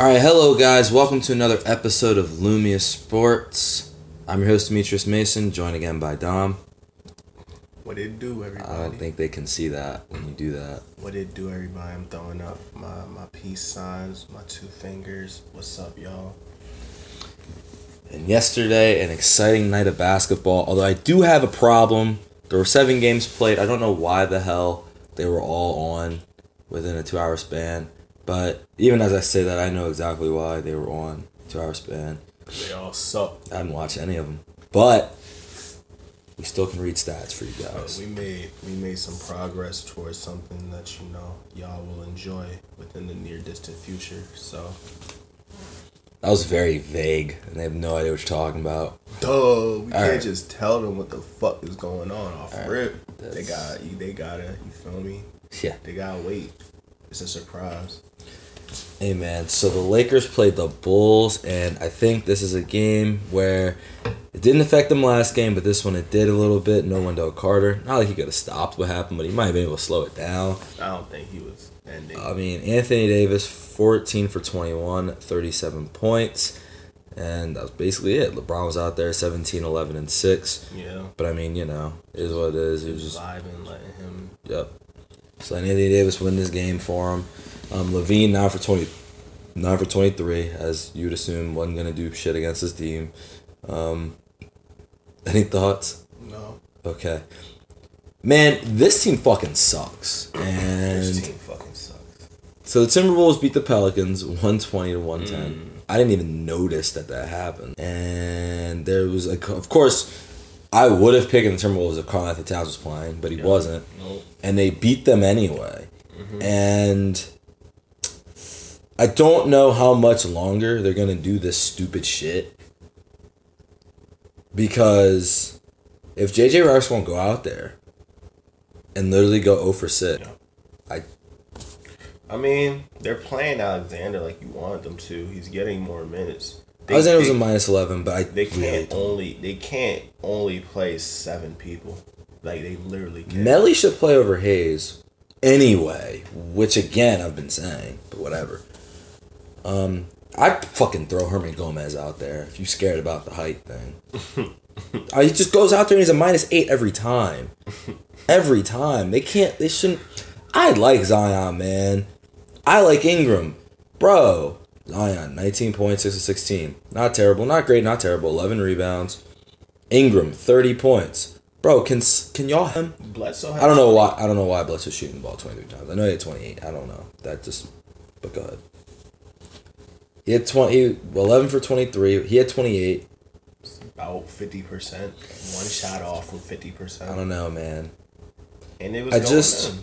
All right, hello guys. Welcome to another episode of Lumia Sports. I'm your host Demetrius Mason, joined again by Dom. What it do, everybody? I don't think they can see that when you do that. What it do, everybody? I'm throwing up my my peace signs, my two fingers. What's up, y'all? And yesterday, an exciting night of basketball. Although I do have a problem. There were seven games played. I don't know why the hell they were all on within a two-hour span. But even as I say that, I know exactly why they were on two-hour span. They all suck. I didn't watch any of them, but we still can read stats for you But guys. we made we made some progress towards something that you know y'all will enjoy within the near distant future. So, That was very vague, and they have no idea what you're talking about. duh, we can't right. just tell them what the fuck is going on off All right. rip. They That's- got they gotta you feel me? Yeah. They gotta wait. It's a surprise. Hey man, so the Lakers played the Bulls, and I think this is a game where it didn't affect them last game, but this one it did a little bit. No Wendell Carter. Not like he could have stopped what happened, but he might have been able to slow it down. I don't think he was ending. I mean, Anthony Davis, 14 for 21, 37 points, and that was basically it. LeBron was out there, 17, 11, and 6. yeah. But I mean, you know, it is what it is. It was just vibing, letting him Yep. So Anthony Davis win this game for him. Um, LaVine nine for twenty, nine for twenty three, as you'd assume wasn't gonna do shit against his team. Um, any thoughts? no. Okay. Man, this team fucking sucks. This And team fucking sucks. so the Timberwolves beat the Pelicans one twenty to one ten. I didn't even notice that that happened. And there was a, of course, I would have picked in the Timberwolves if Karl-Anthony Towns was playing, but he Yeah. wasn't. Nope. and they beat them anyway. Mm-hmm. And I don't know how much longer they're gonna do this stupid shit. Because if JJ Rocks won't go out there and literally go 0 for 6, Yeah. I I mean, they're playing Alexander like you want them to. He's getting more minutes. They, I was saying it was a minus 11, but I they can't don't. only they can't only play seven people. Like they literally can't. Melli should play over Hayes anyway, which again I've been saying, but whatever. Um, I'd fucking throw Hernangomez out there if you scared about the height thing. uh, he just goes out there and he's a minus eight every time. Every time. They can't, they shouldn't. I like Zion, man. I like Ingram. Bro, Zion, 19 points, 6 of 16. Not terrible, not great, not terrible. 11 rebounds. Ingram, 30 points. Bro, can can y'all him? Bledsoe. I don't know why. I don't know why was shooting the ball twenty three times. I know he had twenty eight. I don't know. That just. But go ahead. He had twenty. Eleven for twenty three. He had twenty eight. about fifty percent. One shot off from 50%. I don't know, man. and it was. I just-.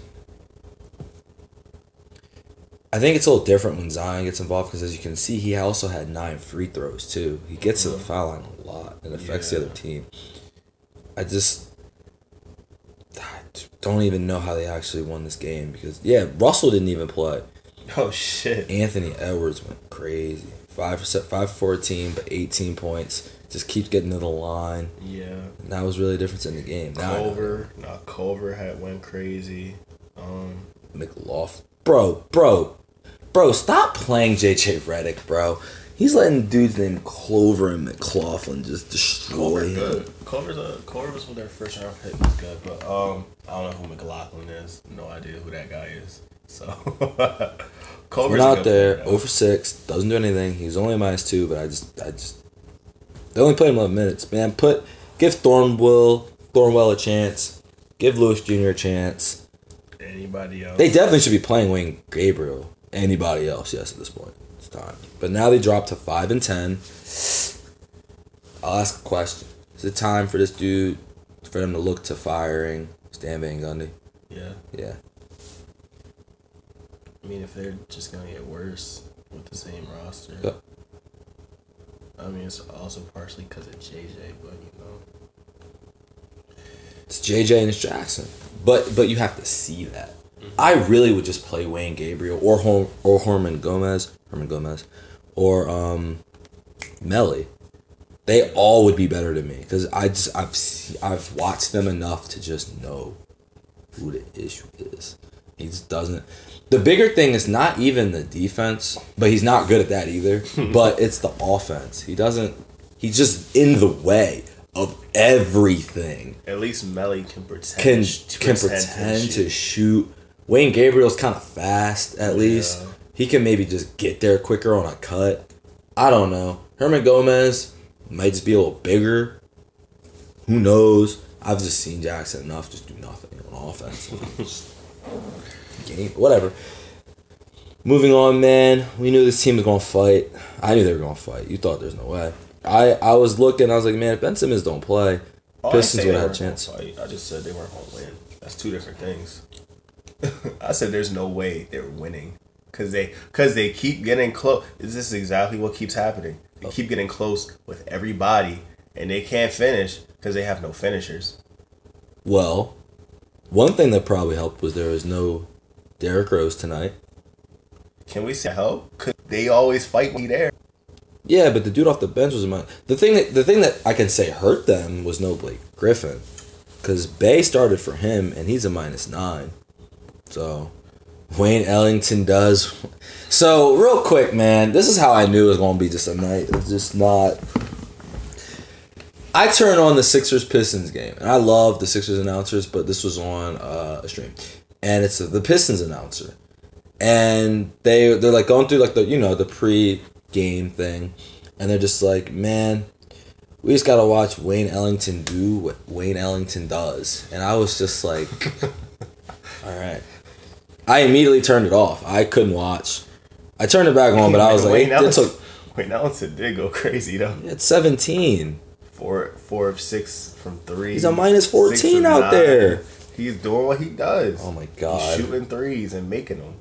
I think it's a little different when Zion gets involved because as you can see, he also had nine free throws too. He gets to the foul line a lot. It affects the other team. I just. I don't even know how they actually won this game because yeah, Russell didn't even play. Oh shit. Anthony Edwards went crazy. Five for five for fourteen, but eighteen points. Just keeps getting to the line. Yeah. And that was really the difference in the game. Now. Culver. Nah, Culver had went crazy. Um. McLaughlin, bro, bro, bro, stop playing JJ Redick, bro. He's letting dudes named Culver and McLaughlin just destroy Culver him. good. Culver's a Culver was their first round pick was good, but um I don't know who McLaughlin is. No idea who that guy is. So a out good there, player, over six, doesn't do anything. He's only a minus two, but I just, I just, they only played him eleven minutes. Man, put, give Thornwell, Thornwell a chance. Give Lewis Jr. a chance. Anybody else? They definitely should be playing Wenyen Gabriel. Anybody else, yes, at this point. It's time. But now they dropped to five and ten. I'll ask a question. Is it time for this dude for them to look to firing Stan Van Gundy? yeah. Yeah. I mean, if they're just gonna get worse with the same roster. Yeah. I mean, it's also partially because of JJ, but you know. It's JJ and it's Jackson. But but you have to see that. I really would just play Wenyen Gabriel or Hor- or Horman Gomez, Hernangomez, or um, Melli. They all would be better than me because I just I've I've watched them enough to just know who the issue is. He just doesn't. The bigger thing is not even the defense, but he's not good at that either. but it's the offense. He doesn't. He's just in the way of everything. At least Melli can pretend. Can to can pretend pretend to to shoot. Wenyen Gabriel's kind of fast at least. He can maybe just get there quicker on a cut. I don't know. Hernangomez might just be a little bigger. Who knows? I've just seen Jackson enough just do nothing on offense. Game, whatever. Moving on, man. We knew this team was gonna fight. I knew they were gonna fight. You thought there's no way. I I was looking. I was like, man, if Ben Simmons don't play, Oh, Pistons would have a chance. I just said they weren't gonna win. That's two different things. I said there's no way they're winning because they because they keep getting close. This is exactly what keeps happening. They oh. keep getting close with everybody, and they can't finish because they have no finishers. Well, one thing that probably helped was there was no Derrick Rose tonight. Can we say help? Cause they always fight me there. Yeah, but the dude off the bench was a min- the thing. That, the thing that I can say hurt them was no Blake Griffin, because Bey started for him and he's a minus nine. So Wayne Ellington does. So real quick, man, this is how I knew it was gonna be just a night. It's just not. I turn on the Sixers Pistons game, and I love the Sixers announcers, but this was on uh, a stream, and it's the Pistons announcer, and they they're like going through like the you know the pre game thing, and they're just like, man, we just gotta watch Wayne Ellington do what Wayne Ellington does, and I was just like, all right. I immediately turned it off. I couldn't watch. I turned it back on, but I was like, Wayne it, it Ellington, took. Wayne Ellington did go crazy though. It's seventeen. Four, four of six from three. He's a minus 14 out nine. there. He's doing what he does. Oh my He's god. shooting threes and making them.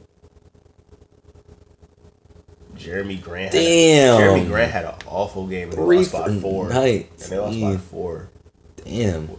Jerami Grant. Damn. A, Jerami Grant had an awful game and they lost by four. night. And they lost by four. Damn.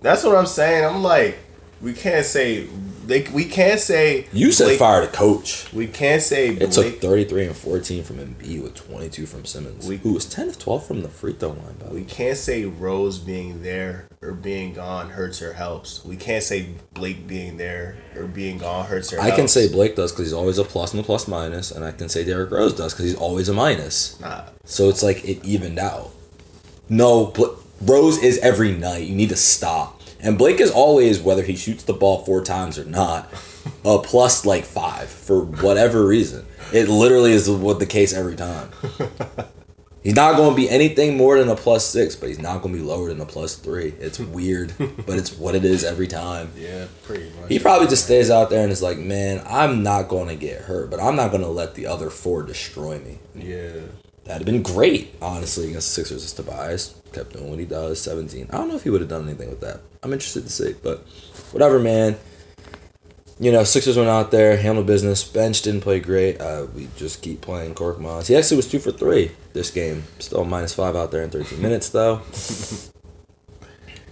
That's what I'm saying. I'm like, we can't say they. We can't say You said Blake- fire the coach. We can't say It Blake, took 33 and 14 from Embiid with 22 from Simmons, We- who was 10 of 12 from the free throw line. By We can't say Rose being there or being gone hurts or helps. We can't say Blake being there or being gone hurts or helps. I helps. can say Blake does because he's always a plus and a plus minus, and I can say Derrick Rose does because he's always a minus. Nah, So it's like it evened out. No, Bl- Rose is every night. You need to stop. And Blake is always, whether he shoots the ball four times or not, a plus like five for whatever reason. It literally is what the case every time. He's not going to be anything more than a plus six, but he's not going to be lower than a plus three. It's weird, but it's what it is every time. yeah, pretty much. He probably just stays out there and is like, man, I'm not going to get hurt, but I'm not going to let the other four destroy me. Yeah. That'd have been great, honestly, against the Sixers. As Tobias kept doing what he does, 17. I don't know if he would have done anything with that. I'm interested to see, but whatever, man. You know, Sixers went out there, handled business. Bench didn't play great. Uh, we just keep playing Korkmaz. He actually was two for three this game. Still minus five out there in 13 minutes, though.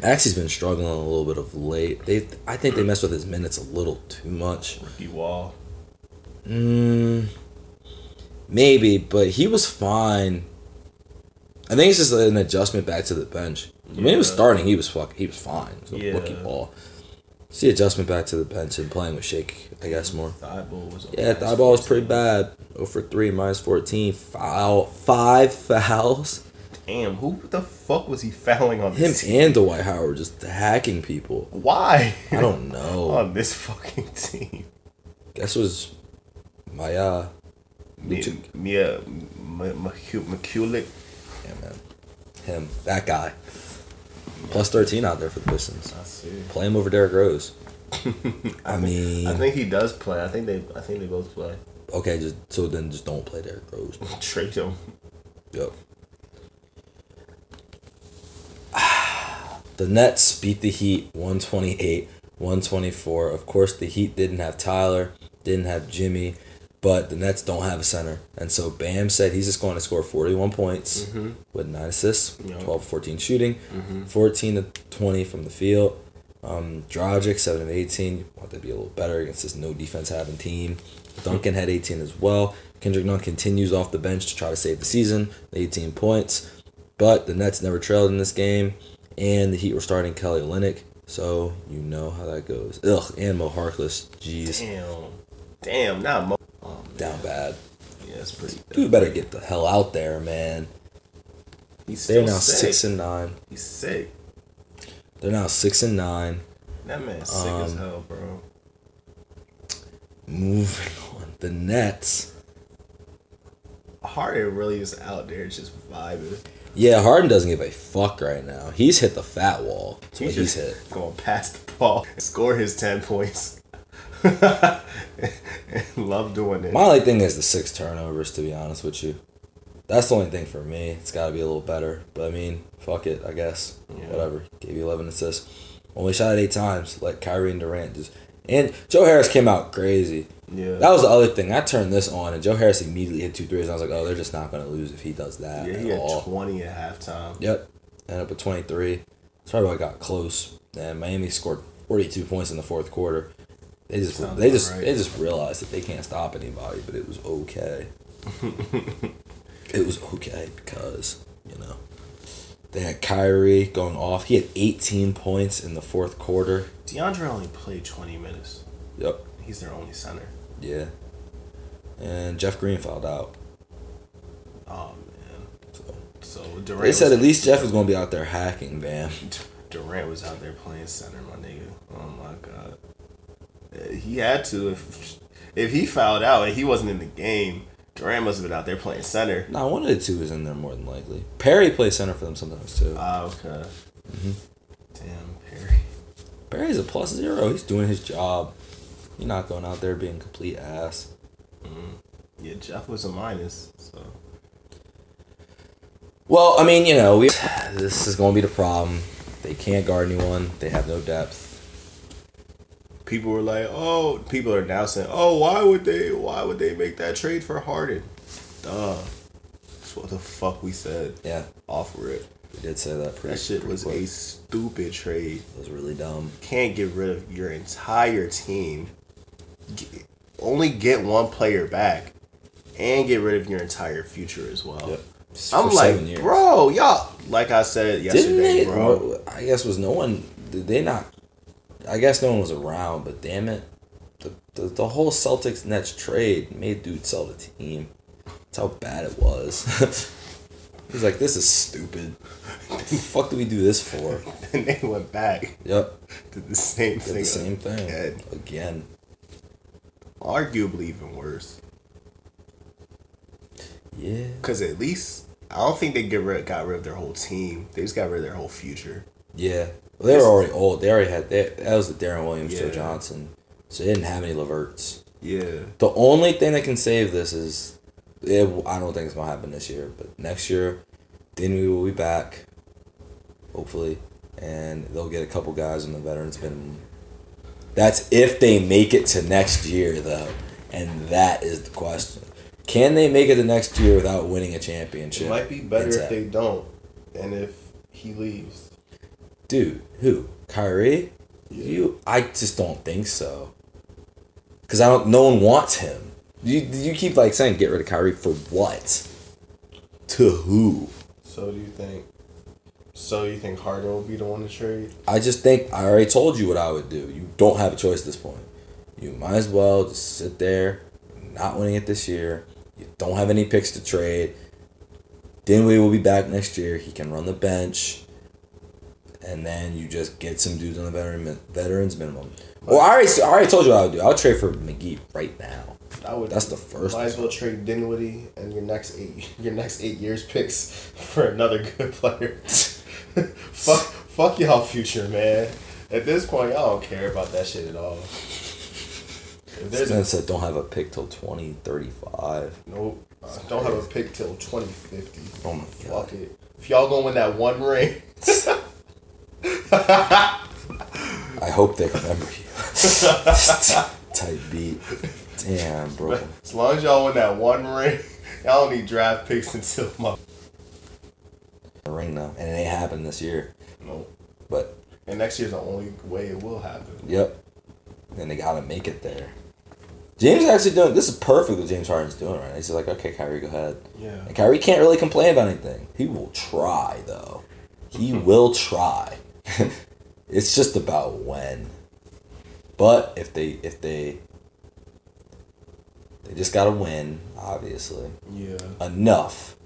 Maxey's been struggling a little bit of late. They, I think they messed with his minutes a little too much. Rookie wall. Mm, maybe, but he was fine. I think it's just an adjustment back to the bench. When he was starting, he was fucking. he was fine. It was a Yeah. rookie ball. See adjustment back to the bench and playing with Shake, I guess more. Thybulle was. Yeah, Thybulle was pretty bad. 0 for three, minus fourteen. Foul, five fouls. Damn, who the fuck was he fouling on Him this team? and Dwight Howard just hacking people. Why? I don't know. on this fucking team. Guess it was Maya. Mia, Mia M- McCu- McCulick. Yeah, man. Him, that guy. Plus 13 out there for the Pistons. I see. Play him over Derrick Rose. I mean, I think he does play. I think they. I think they both play. okay, just so then just don't play Derrick Rose. Trade him. Yo. The Nets beat the Heat 128, 124. Of course, the Heat didn't have Tyler, didn't have Jimmy, but the Nets don't have a center. And so Bam said he's just going to score 41 points with 9 assists, Yeah. 12 14 shooting, 14 to 20 from the field. Um, Dragic, 7 of 18. Want to be a little better against this no defense having team. Duncan had 18 as well. Kendrick Nunn continues off the bench to try to save the season, 18 points. But the Nets never trailed in this game, and the Heat were starting Kelly Olynyk. So you know how that goes. Ugh, and Mo Harkless. Jeez. Damn. Damn, not Mo. Down bad. Yeah, it's pretty. Dude better get the hell out there, man. He's They're now sick. six and nine. He's sick. They're now six and nine. That man's sick as Um, hell, bro. Moving on. The Nets. Harden really is out there it's just vibing. Yeah, Harden doesn't give a fuck right now. He's hit the fat wall. That's He's he's hit. going past the ball, score his ten points. Love doing it. My only thing is the six turnovers, to be honest with you. That's the only thing for me. It's got to be a little better. But I mean, fuck it, I guess. Yeah. Whatever. Gave you 11 assists. Only shot it eight times. Like Kyrie and Durant just. And Joe Harris came out crazy. yeah, That was the other thing. I turned this on, and Joe Harris immediately hit two threes. And I was like, oh, they're just not going to lose if he does that yeah. at He had all. twenty at halftime. Yep. Ended up at 23. That's probably why I got close. And Miami scored 42 points in the fourth quarter. They just Sounds they just right. they just realized that they can't stop anybody, but it was okay. it was okay because, you know, they had Kyrie going off. He had 18 points in the fourth quarter. DeAndre only played twenty minutes. Yep. He's their only center. Yeah. And Jeff Green fouled out. Oh man. So So Durant. they said at least Jeff was going to be out there hacking, man. Durant was out there playing center, my nigga. Oh my god. He had to if if he fouled out and he wasn't in the game. Durant must have been out there playing center. No, one of the two is in there more than likely. Perry plays center for them sometimes too. Ah, okay. Mm-hmm. Damn, Perry. Perry's a plus zero. He's doing his job. He's not going out there being complete ass. Yeah, Jeff was a minus. So Well, I mean, you know, we this is going to be the problem. They can't guard anyone. They have no depth. People were like, "Oh, people are now saying, oh, why would they? Why would they make that trade for Harden?" Duh. That's what the fuck we said. Yeah, Off rip. we did say that. Pretty, That shit pretty was quick. a stupid trade. It was really dumb. Can't get rid of your entire team. G- only get one player back, and get rid of your entire future as well. Yep. I'm like, bro, y'all. Like I said yesterday, they? bro. I guess was no one. Did they not? I guess no one was around, but damn it, the the, the whole Celtics Nets trade made dude sell the team. That's how bad it was. He's like, this is stupid. What the fuck do we do this for? and they went back Yep, to the same did thing. the same thing again. again. Arguably even worse. Yeah, Because at least I don't think they get rid got rid of their whole team. They just got rid of their whole future. yeah. Well, they were already old. They already had they, that was the Deron Williams, Joe Johnson. So they didn't have any Leverts. Yeah. The only thing that can save this is, it, I don't think it's gonna happen this year, but next year, then we will be back, hopefully, and they'll get a couple guys on the veterans minimum. That's if they make it to next year, though, and that is the question: Can they make it to next year without winning a championship? It might be better if they don't, and if he leaves. Dude, who? Kyrie? Yeah. You? I just don't think so. Cause I don't. No one wants him. You you keep like saying get rid of Kyrie for what? To who? So do you think? So you think Harden will be the one to trade? I just think I already told you what I would do. You don't have a choice at this point. You might as well just sit there, not winning it this year. You don't have any picks to trade. Dinwiddie will be back next year. He can run the bench, and then you just get some dudes on the veteran veterans minimum. Well, I already, I already told you what I would do. I'll trade for McGee right now. I would. That's the first Might as well trade Dinwiddie and your next eight your next eight years picks for another good player. fuck, fuck y'all future, man. At this point, y'all don't care about that shit at all. If there's a said don't have a pick till twenty thirty five. nope, uh, don't have a pick till twenty fifty. Oh my god. Fuck it. If y'all gonna win that one ring, I hope they remember you. Tight beat. Damn, bro. as long as y'all win that one ring, y'all don't need draft picks until my A ring though, and it ain't happened this year. no. But And next year's the only way it will happen. yep, and they gotta make it there. James is actually doing this is perfect what James Harden's doing right. now. He's like, okay, Kyrie, go ahead. Yeah. And Kyrie can't really complain about anything. He will try though. He will try. It's just about when. But if they if they they just gotta win, obviously. Yeah. Enough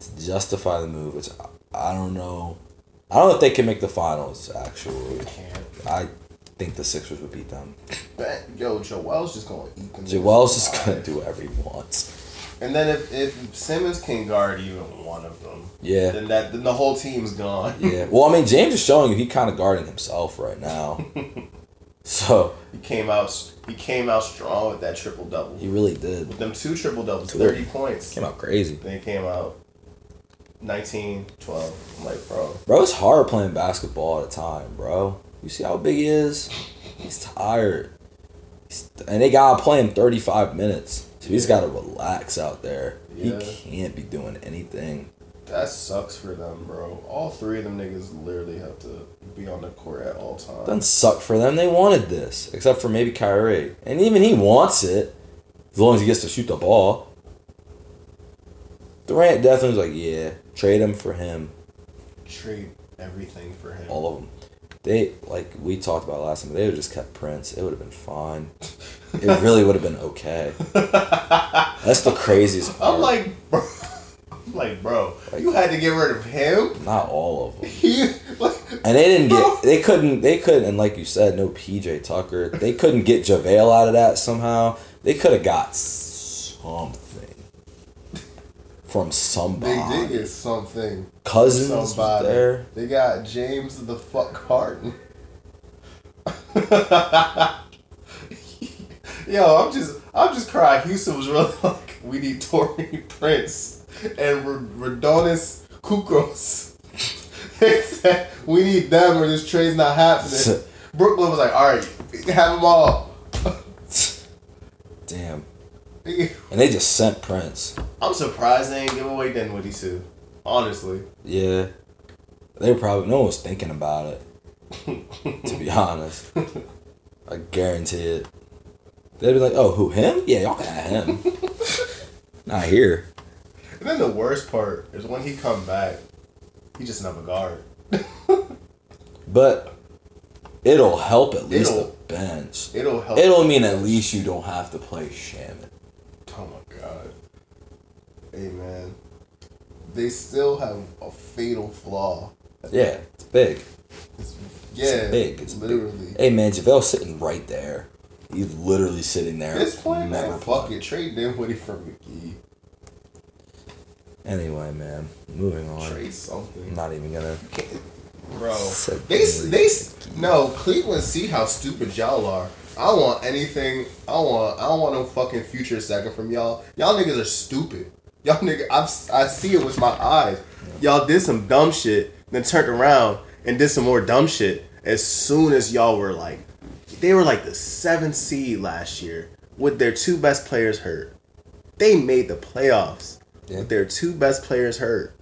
to justify the move, which I, I don't know. I don't know if they can make the finals actually. Can't. I think the Sixers would beat them. But, yo, Joel's just gonna eat them. Joel's just gonna do whatever he wants. And then if, if Simmons can guard even one of them, Yeah. then that then the whole team's gone. Yeah. Well, I mean, James is showing you he kind of guarding himself right now. so He came out he came out strong with that triple double. he really did. With them two triple doubles, Cool. thirty points. Came out crazy. Then he came out 19, 12. I'm like, bro. Bro, it's hard playing basketball at a time, bro. You see how big he is? He's tired. He's, and they gotta play him 35 minutes. So he's gotta relax out there. Yeah. He can't be doing anything. That sucks for them, bro. All three of them niggas literally have to be on the court at all times. Doesn't suck for them. They wanted this. Except for maybe Kyrie. And even he wants it. As long as he gets to shoot the ball. Durant definitely was like, yeah, trade him for him. Trade everything for him. All of them. They like we talked about last time. They would have just kept Prince. It would have been fine. It really would have been okay. That's the craziest part. I'm like, bro. I'm like, bro, you had to get rid of him. not all of them. He like, And they didn't get. They couldn't. They couldn't. And like you said, no PJ Tucker. They couldn't get JaVale out of that somehow. They could have got something from somebody. they somebody. did get something. Cousins Somebody. there. They got James the fuck Harden. Yo, I'm just, I'm just crying. Houston was really like, we need Taurean Prince and R- Rodions Kurucs. they said we need them or this trade's not happening. Brooklyn was like, all right, have them all. Damn. And they just sent Prince. I'm surprised they didn't give away Dinwiddie too. Honestly. Yeah. They were probably no one was thinking about it. to be honest. I guarantee it. They'd be like, oh, who, him? Yeah, y'all can have him. Not here. And then the worst part is when he come back, he just another guard. But it'll help at least It'll- the bench. It'll help. It'll mean at least you don't have to play Shamet. God. Man. They still have a fatal flaw. Yeah, it's big. It's, yeah, big, it's big. literally. Hey man, JaVale's sitting right there. He's literally sitting there. This point, never man, play. fuck it. Trade Dinwiddie for McGee. Anyway, man, moving on. Trade something. I'm not even gonna. Bro, they they no Cleveland. See how stupid y'all are. I don't want anything. I don't want. I don't want no fucking future second from y'all. Y'all niggas are stupid. Y'all nigga, I've, I see it with my eyes. Y'all did some dumb shit, then turned around and did some more dumb shit. As soon as y'all were like, they were like the seventh seed last year with their two best players hurt. They made the playoffs Yeah. with their two best players hurt.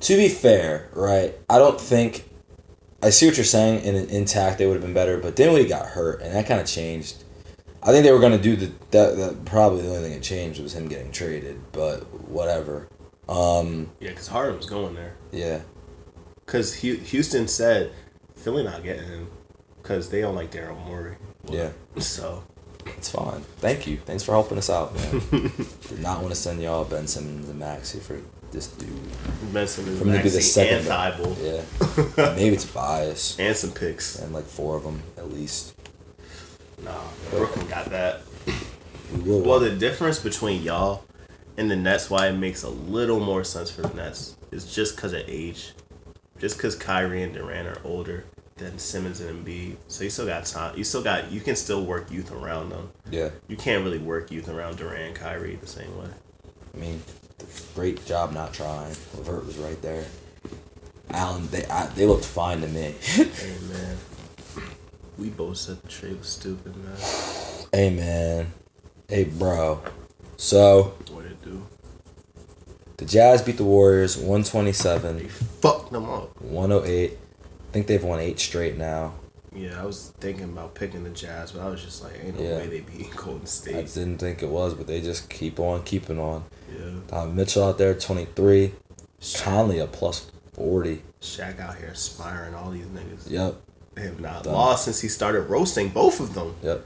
To be fair, right? I don't think. I see what you're saying. In an intact, they would have been better, but Dinwiddie got hurt, and that kind of changed. I think they were gonna do the that, that. Probably the only thing that changed was him getting traded, but whatever. Um, Yeah, because Harden was going there. yeah, Because Houston said Philly not getting him because they don't like Daryl Morey. yeah, So it's fine. Thank you. Thanks for helping us out, man. Did not want to send y'all Ben Simmons and Maxey for this dude. Benson is For me to be the second and Thybulle Yeah, maybe it's bias and some picks. and like four of them at least. Nah, Brooklyn got that. We will. Well, the difference between y'all and the Nets, why it makes a little more sense for the Nets, is just because of age. Just because Kyrie and Durant are older than Simmons and Embiid, so you still got time. You still got. You can still work youth around them. yeah, You can't really work youth around Durant and Kyrie the same way. I mean, great job not trying. Levert was right there. Allen, they I, they looked fine to me. Hey man, we both said the trade was stupid, man. hey man, hey bro. So What it do? the Jazz beat the Warriors They 127, fucked them up. 108. I think they've won eight straight now. Yeah, I was thinking about picking the Jazz, but I was just like, ain't no Yeah. way they beat Golden State. I didn't think it was, but they just keep on keeping on. Yeah. Donovan Mitchell out there, 23. Conley a plus Forty. Shaq out here inspiring all these niggas. Yep. They have not Done. lost since he started roasting both of them. Yep.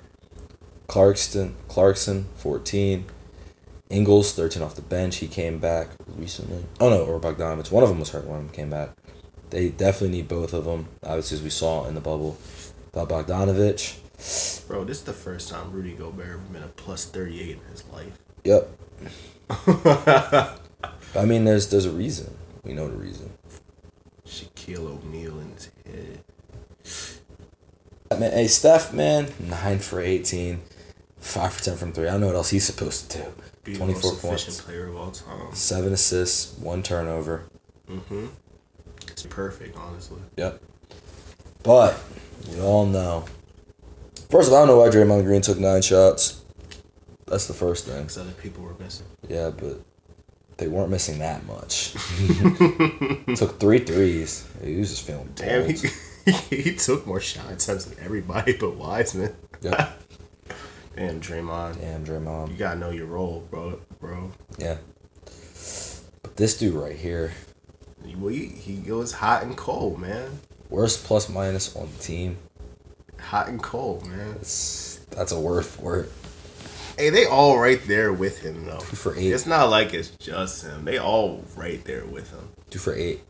Clarkson, Clarkson, 14. Ingles, 13 off the bench. He came back recently. Oh, no, or Bogdanovich. One of them was hurt. One of them came back. They definitely need both of them, obviously, as we saw in the bubble. About Bogdanovich, Bro, this is the first time Rudy Gobert ever been a plus 38 in his life. yep. I mean, there's there's a reason. We know the reason. Shaquille O'Neal in his head. Man, hey, Steph, man, 9 for 18. 5 for 10 from 3. I don't know what else he's supposed to do. Be 24 points. player of all time. 7 assists, 1 turnover. Mm-hmm. It's perfect, honestly. Yep. But we all know. First of all, I don't know why Draymond Green took nine shots. That's the first thing. Because other people were missing. Yeah, but they weren't missing that much. took three threes. He was just feeling Damn, he, he took more shot attempts than everybody but Wiseman. Yep. Damn, Draymond. Damn, Draymond. You gotta know your role, bro. Bro. Yeah. But this dude right here, Well, he, he goes hot and cold, man. Worst plus minus on the team. Hot and cold, man. It's, that's a word for it. Hey, they all right there with him though. Two for eight. It's not like it's just him. They all right there with him. Two for eight.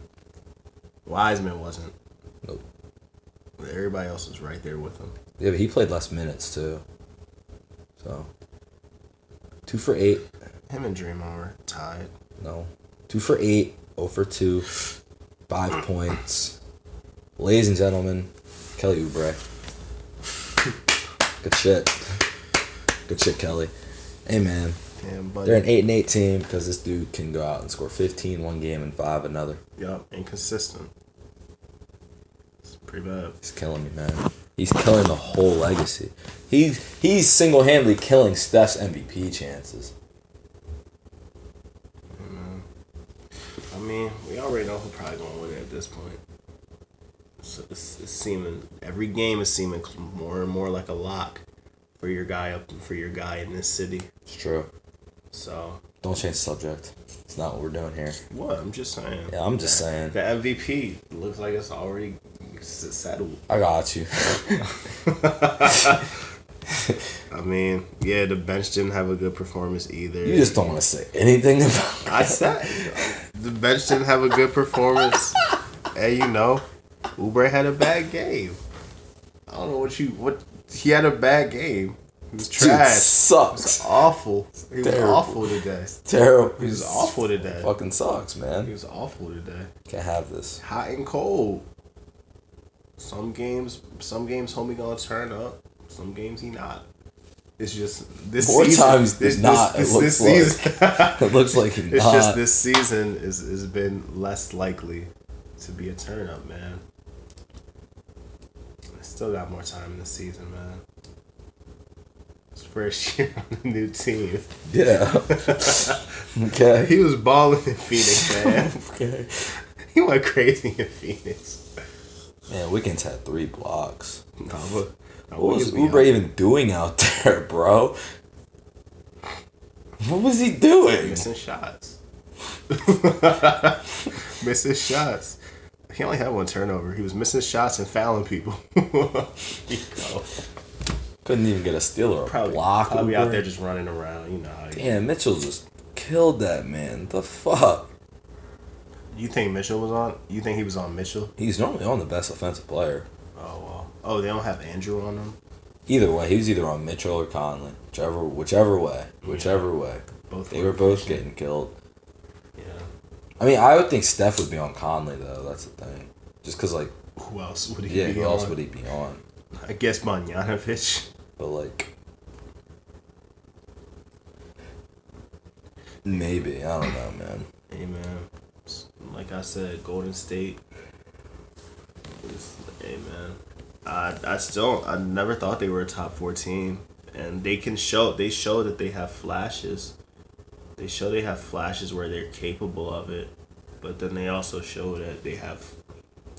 Wiseman wasn't. Nope. But everybody else was right there with him. Yeah, but he played less minutes too. So. Two for eight. Him and Draymond were tied. No. Two for eight. Oh for two. Five points. Ladies and gentlemen, Kelly Oubre. Good shit. Good shit, Kelly. Hey man, Damn, but they're an eight and eight team because this dude can go out and score 15 one game and five another. yup, inconsistent. It's pretty bad. He's killing me, man. He's killing the whole legacy. He's he's single handedly killing Steph's MVP chances. Mm-hmm. I mean, we already know who probably gonna win it at this point. So it's, it's seeming every game is seeming more and more like a lock for your guy up for your guy in this city. It's true. So Don't change the subject. It's not what we're doing here. what? I'm just saying. Yeah, I'm just saying. The MVP looks like it's already settled. I got you. I mean, yeah, the bench didn't have a good performance either. You just don't want to say anything about I said the bench didn't have a good performance, and you know, Oubre had a bad game. I don't know what you what he had a bad game. He was Dude trash. He was sucks. awful. He was awful today. Terrible. He was awful today. Fucking sucks, man. He was awful today. Can't have this. Hot and cold. Some games, some games, homie gonna turn up. Some games he not. It's just this More season. times than this, not, it This, looks this like. season. It looks like he's It's not. just this season is has been less likely to be a turn up, man. I still got more time in the season, man. It's first year on the new team. Yeah. okay. He was balling in Phoenix, man. Okay. he went crazy in Phoenix. Man, Wiggins had three blocks. Nah, but- nah, What was Oubre even doing out there, bro? What was he doing? Missing shots. missing shots. He only had one turnover. He was missing shots and fouling people. Couldn't even get a steal or a Probably, block. probably Oubre. out there just running around. You know how Damn, Mitchell just killed that man. The fuck? You think Mitchell was on? You think he was on Mitchell? He's normally on the best offensive player. Oh well. Oh, they don't have Andrew on them. Either way, he was either on Mitchell or Conley. Whichever, whichever way, whichever way. Both They were both getting killed. I mean, I would think Steph would be on Conley though. That's the thing. Just because, like, Who else would he yeah, be who else on? would he be on? I guess Bogdanovich. But like, maybe I don't know, man. Hey man, like I said, Golden State. is- Hey man, I I still I never thought they were a top fourteen, and they can show they show that they have flashes. They show they have flashes where they're capable of it, but then they also show that they have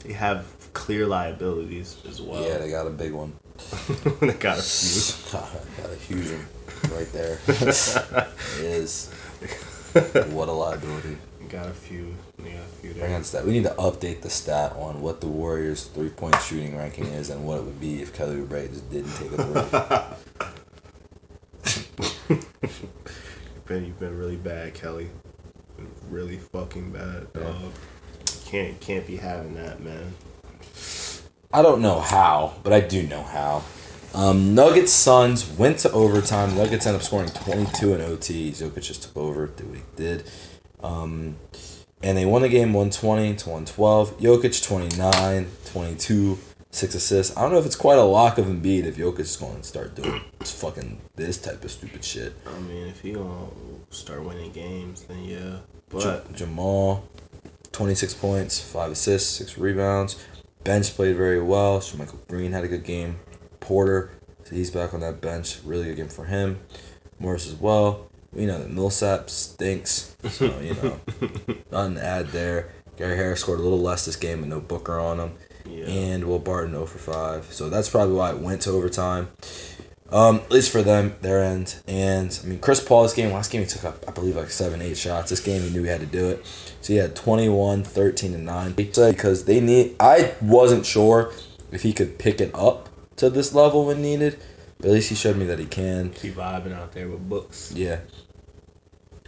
they have clear liabilities as well. Yeah, they got a big one. they got a few. got a huge one right there. it is. what a liability. Got a few. Yeah, a few there. stat. We need to update the stat on what the Warriors' three point shooting ranking is and what it would be if Kelly Oubre just didn't take a break. Ben, you've been really bad, Kelly. Been really fucking bad, dog. Can't can't be having that, man. I don't know how, but I do know how. Um, Nuggets Suns went to overtime. Nuggets end up scoring 22 in OT. Jokic just took over, did what he did. Um, and they won the game 120 to 112. Jokic 29, 22, 6 assists. I don't know if it's quite a lock of Embiid if Jokic is going to start doing this fucking this type of stupid shit. I mean, if he gonna start winning games, then yeah. But Jamal, 26 points, 5 assists, 6 rebounds. Bench played very well. So JaMychal Green had a good game. Porter, so he's back on that bench. Really good game for him. Morris as well. We know that Millsap stinks. So, you know, nothing to add there. Gary Harris scored a little less this game, but no Booker on him. Yeah, And Will Barton 0 for 5. So that's probably why it went to overtime. Um, at least for them, their end. And I mean, Chris Paul's game, last game he took up, I believe, like seven, eight shots. This game he knew he had to do it. So he had 21, 13, and 9. So because they need, I wasn't sure if he could pick it up to this level when needed. But at least he showed me that he can. he vibing out there with books. Yeah.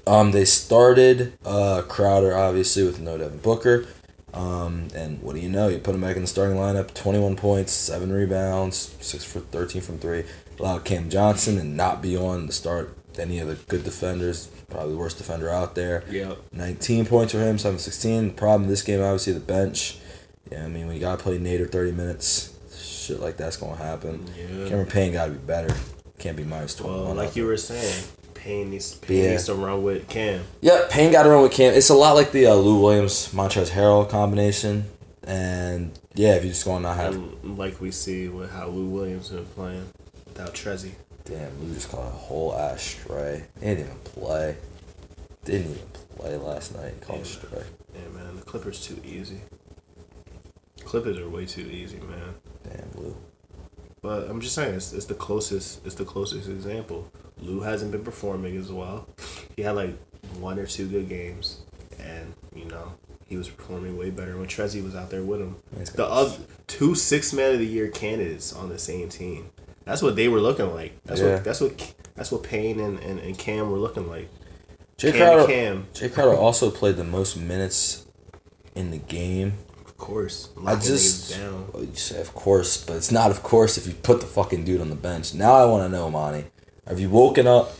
Um, they started uh, Crowder obviously with no Devin Booker. Um, and what do you know? You put him back in the starting lineup. Twenty one points, seven rebounds, six for thirteen from three. Allowed Cam Johnson and not be on the start any of the good defenders. Probably the worst defender out there. Yep. 19 points for him, 7 16. The problem this game, obviously, the bench. Yeah, I mean, when you got to play Nader 30 minutes, shit like that's going to happen. Yeah. Cameron Payne got to be better. Can't be minus 21. Well, like you were saying, Payne needs Payne Yeah. needs to run with Cam. Yeah, Payne got to run with Cam. It's a lot like the uh, Lou Williams Montrezl Harrell combination. And yeah, if you just going to have. And like we see with how Lou Williams been playing without Trezzy. Damn, Lou just caught a whole ass stray. He didn't even play. Didn't even play last night. Caught a Yeah. stray. Yeah, man, the Clippers too easy. Clippers are way too easy, man. Damn, Lou. But I'm just saying, it's, it's the closest. It's the closest example. Lou hasn't been performing as well. He had like one or two good games, and you know he was performing way better when Trezzy was out there with him. He's The other two six man of the year candidates on the same team. That's what they were looking like. That's Yeah. what that's what that's what Payne and, and, and Cam were looking like. Jay Cam Crowder, Cam, Jay Crowder also played the most minutes in the game. Of course. I just, down. well, you say of course, but it's not of course if you put the fucking dude on the bench. Now I want to know, Monty, have you woken up?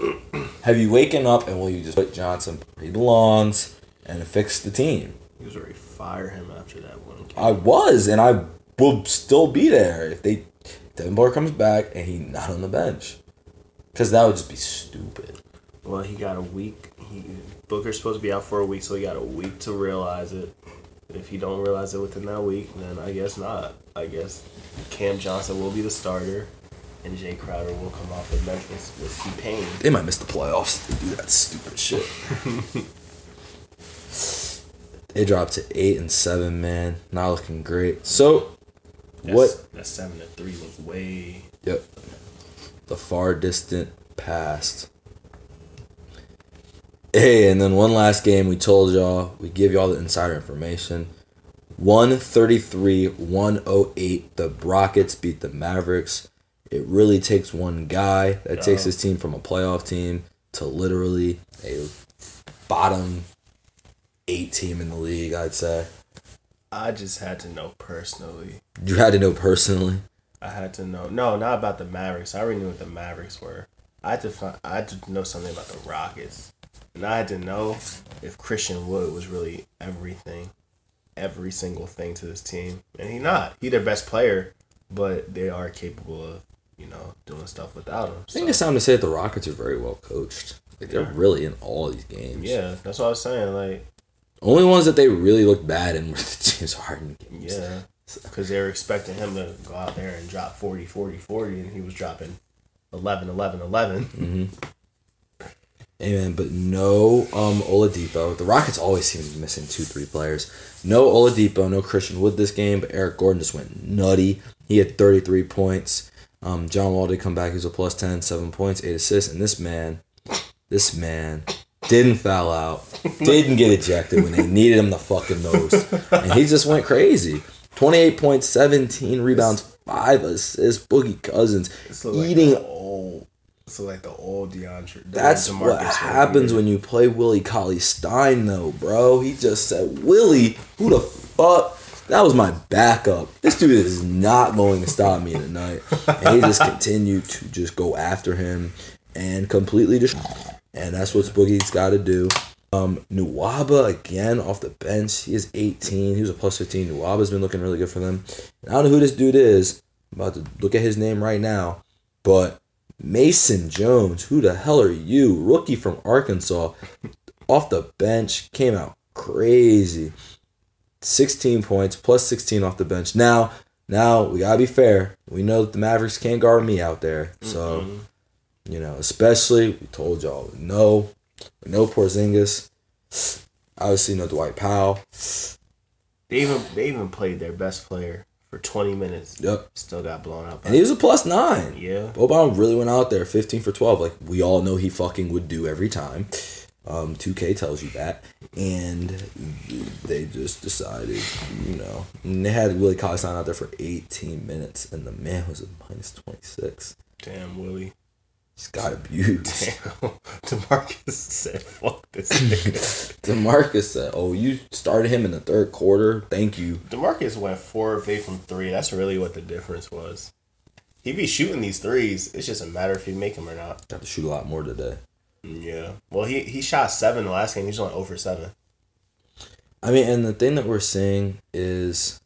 Have you waken up and will you just put Johnson where he belongs and fix the team? He was ready to fire him after that one. game. I was, and I will still be there if they Devin Booker comes back and he not on the bench, because that would just be stupid. Well, he got a week. He Booker's supposed to be out for a week, so he got a week to realize it. If he don't realize it within that week, then I guess not. I guess Cam Johnson will be the starter, and Jay Crowder will come off the bench with, with T Payne. They might miss the playoffs if they do that stupid shit. they dropped to eight and seven, man. Not looking great. So, That's, what? That seven to three was way. Yep. The far distant past. Hey, and then one last game we told y'all, we give y'all the insider information. 133 108. The Rockets beat the Mavericks. It really takes one guy that takes Yeah. his team from a playoff team to literally a bottom eight team in the league, I'd say. I just had to know personally. You had to know personally. I had to know. No, not about the Mavericks. I already knew what the Mavericks were. I had to find. I had to know something about the Rockets, and I had to know if Christian Wood was really everything, every single thing to this team, and he not. He their best player, but they are capable of you know doing stuff without him. I think So, it's time to say that the Rockets are very well coached. Like they're really in all these games. yeah, that's what I was saying. Like Only ones that they really looked bad in were the James Harden games. yeah, because they were expecting him to go out there and drop 40, 40, 40, and he was dropping 11, 11, 11. Mm-hmm. Amen. But no um Oladipo. The Rockets always seem to be missing two, three players. No Oladipo, no Christian Wood this game, but Eric Gordon just went nutty. He had 33 points. Um, John Wall did come back. He was a plus 10, 7 points, 8 assists. And this man, this man didn't foul out, didn't get ejected when they needed him the fucking most, and he just went crazy. Twenty eight points, seventeen rebounds, five assists. Boogie Cousins like eating. old. So like the old DeAndre. the That's DeMarcus what happens when you play Willie Cauley Stein, though, bro. He just said, "Willie, who the fuck?" That was my backup. This dude is not going to stop me tonight, and he just continued to just go after him and completely just. And that's what Boogie's got to do. Um, Nwaba again off the bench. He is 18. He was a plus 15. Nwaba's been looking really good for them. And I don't know who this dude is. I'm about to look at his name right now. But Mason Jones, who the hell are you? Rookie from Arkansas, off the bench, came out crazy. 16 points, plus 16 off the bench. Now, now we gotta be fair. We know that the Mavericks can't guard me out there. So, mm-hmm. you know, especially we told y'all no, no Porzingis. Obviously, no Dwight Powell. They even they even played their best player for 20 minutes. Yep. Still got blown up. And he was a plus nine. yeah. Boban really went out there 15 for 12 like we all know he fucking would do every time. Um, 2K tells you that. And they just decided, you know, and they had Willie Stein out there for 18 minutes and the man was a minus 26. Damn Willie. He's got abused. Damn. Demarcus said, "Fuck this nigga." DeMarcus said, Oh, you started him in the third quarter? Thank you. Demarcus went four of eight from three. That's really what the difference was. He be shooting these threes. It's just a matter if he make them or not. Got to shoot a lot more today. Yeah. Well, he he shot seven the last game. He's only over seven. I mean, and the thing that we're seeing is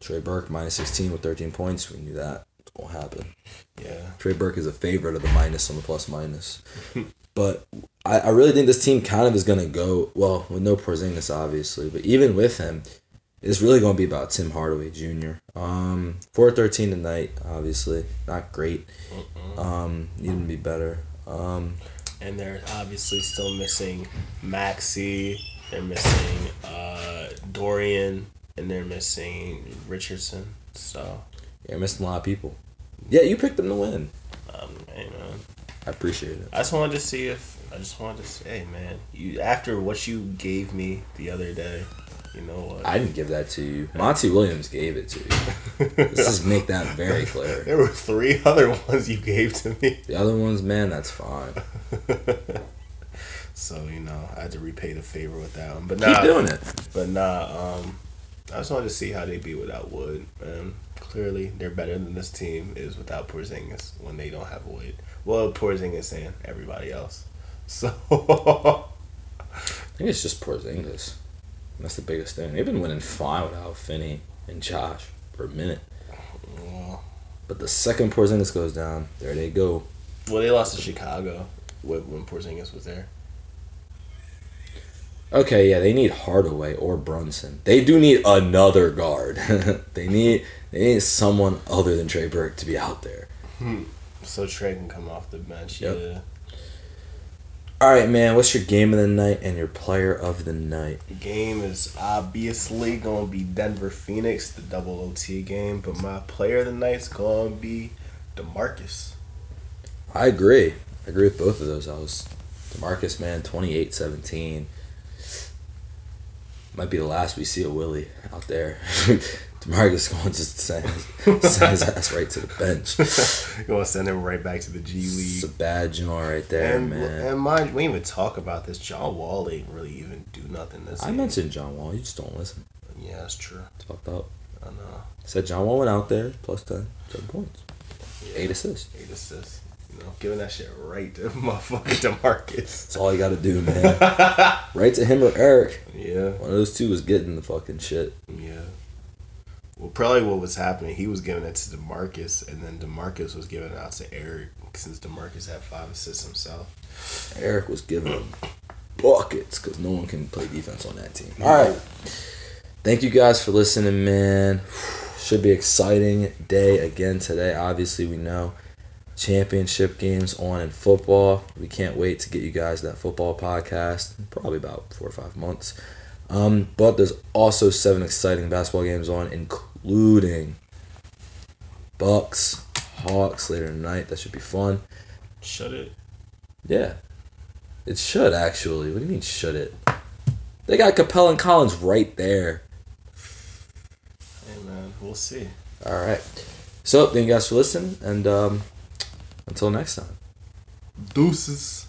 Trey Burke minus 16 with 13 points. We knew that. To happen. Yeah. Trey Burke is a favorite of the minus on the plus minus. but I, I really think this team kind of is going to go, well, with no Porzingis, obviously, but even with him, it's really going to be about Tim Hardaway Jr. Um, 413 tonight, obviously. Not great. Um, need to be better. Um, And they're obviously still missing Maxi. They're missing uh, Dorian, and they're missing Richardson. So, you're missing a lot of people. Yeah, you picked them to win. um, hey man, I appreciate it. I just wanted to see if I just wanted to say, hey man, you after what you gave me the other day, you know what? I didn't give that to you. Monty Williams gave it to you. Let's just make that very clear. there were three other ones you gave to me. The other ones, man, that's fine. So you know, I had to repay the favor with that one. But Keep nah, doing it. But nah, um, I just wanted to see how they be without Wood. And clearly, they're better than this team is without Porzingis when they don't have Wood. Well, Porzingis and everybody else. So I think it's just Porzingis. That's the biggest thing. They've been winning fine without Finney and Josh for a minute. But the second Porzingis goes down, there they go. Well, they lost to Chicago when Porzingis was there. Okay, yeah, they need Hardaway or Brunson. They do need another guard. they need they need someone other than Trey Burke to be out there. Hmm. So Trey can come off the bench. Yep. Yeah. All right, man. What's your game of the night and your player of the night? The game is obviously going to be Denver Phoenix, the double OT game. But my player of the night's going to be Demarcus. I agree. I agree with both of those. I was Demarcus, man, 28-17. Might be the last we see of Willie out there. Demarcus going to just send his, send his ass right to the bench. You're going to send him right back to the G League. It's a bad joint right there, And, man. and mind, we didn't even talk about this. John Wall ain't really even do nothing this I game. mentioned John Wall. You just don't listen. Yeah, that's true. It's fucked up. I know. Said John Wall went out there, plus 10, 7 points. Yeah. Eight assists. Eight assists. You know, giving that shit right to motherfucking Demarcus. That's all you got to do, man. right to him or Eric. Yeah. One of those two was getting the fucking shit. Yeah. Well, probably what was happening, he was giving it to Demarcus, and then Demarcus was giving it out to Eric since Demarcus had five assists himself. Eric was giving them buckets because no one can play defense on that team. All right. Thank you guys for listening, man. Should be exciting day again today. Obviously, we know championship games on in football. We can't wait to get you guys that football podcast. Probably about four or five months. Um, but there's also seven exciting basketball games on, including Bucks, Hawks later tonight. That should be fun. Shut it. Yeah. It should actually. What do you mean should it? They got Capela and Collins right there. Hey man, we'll see. All right. So thank you guys for listening, and um, until next time. Deuces.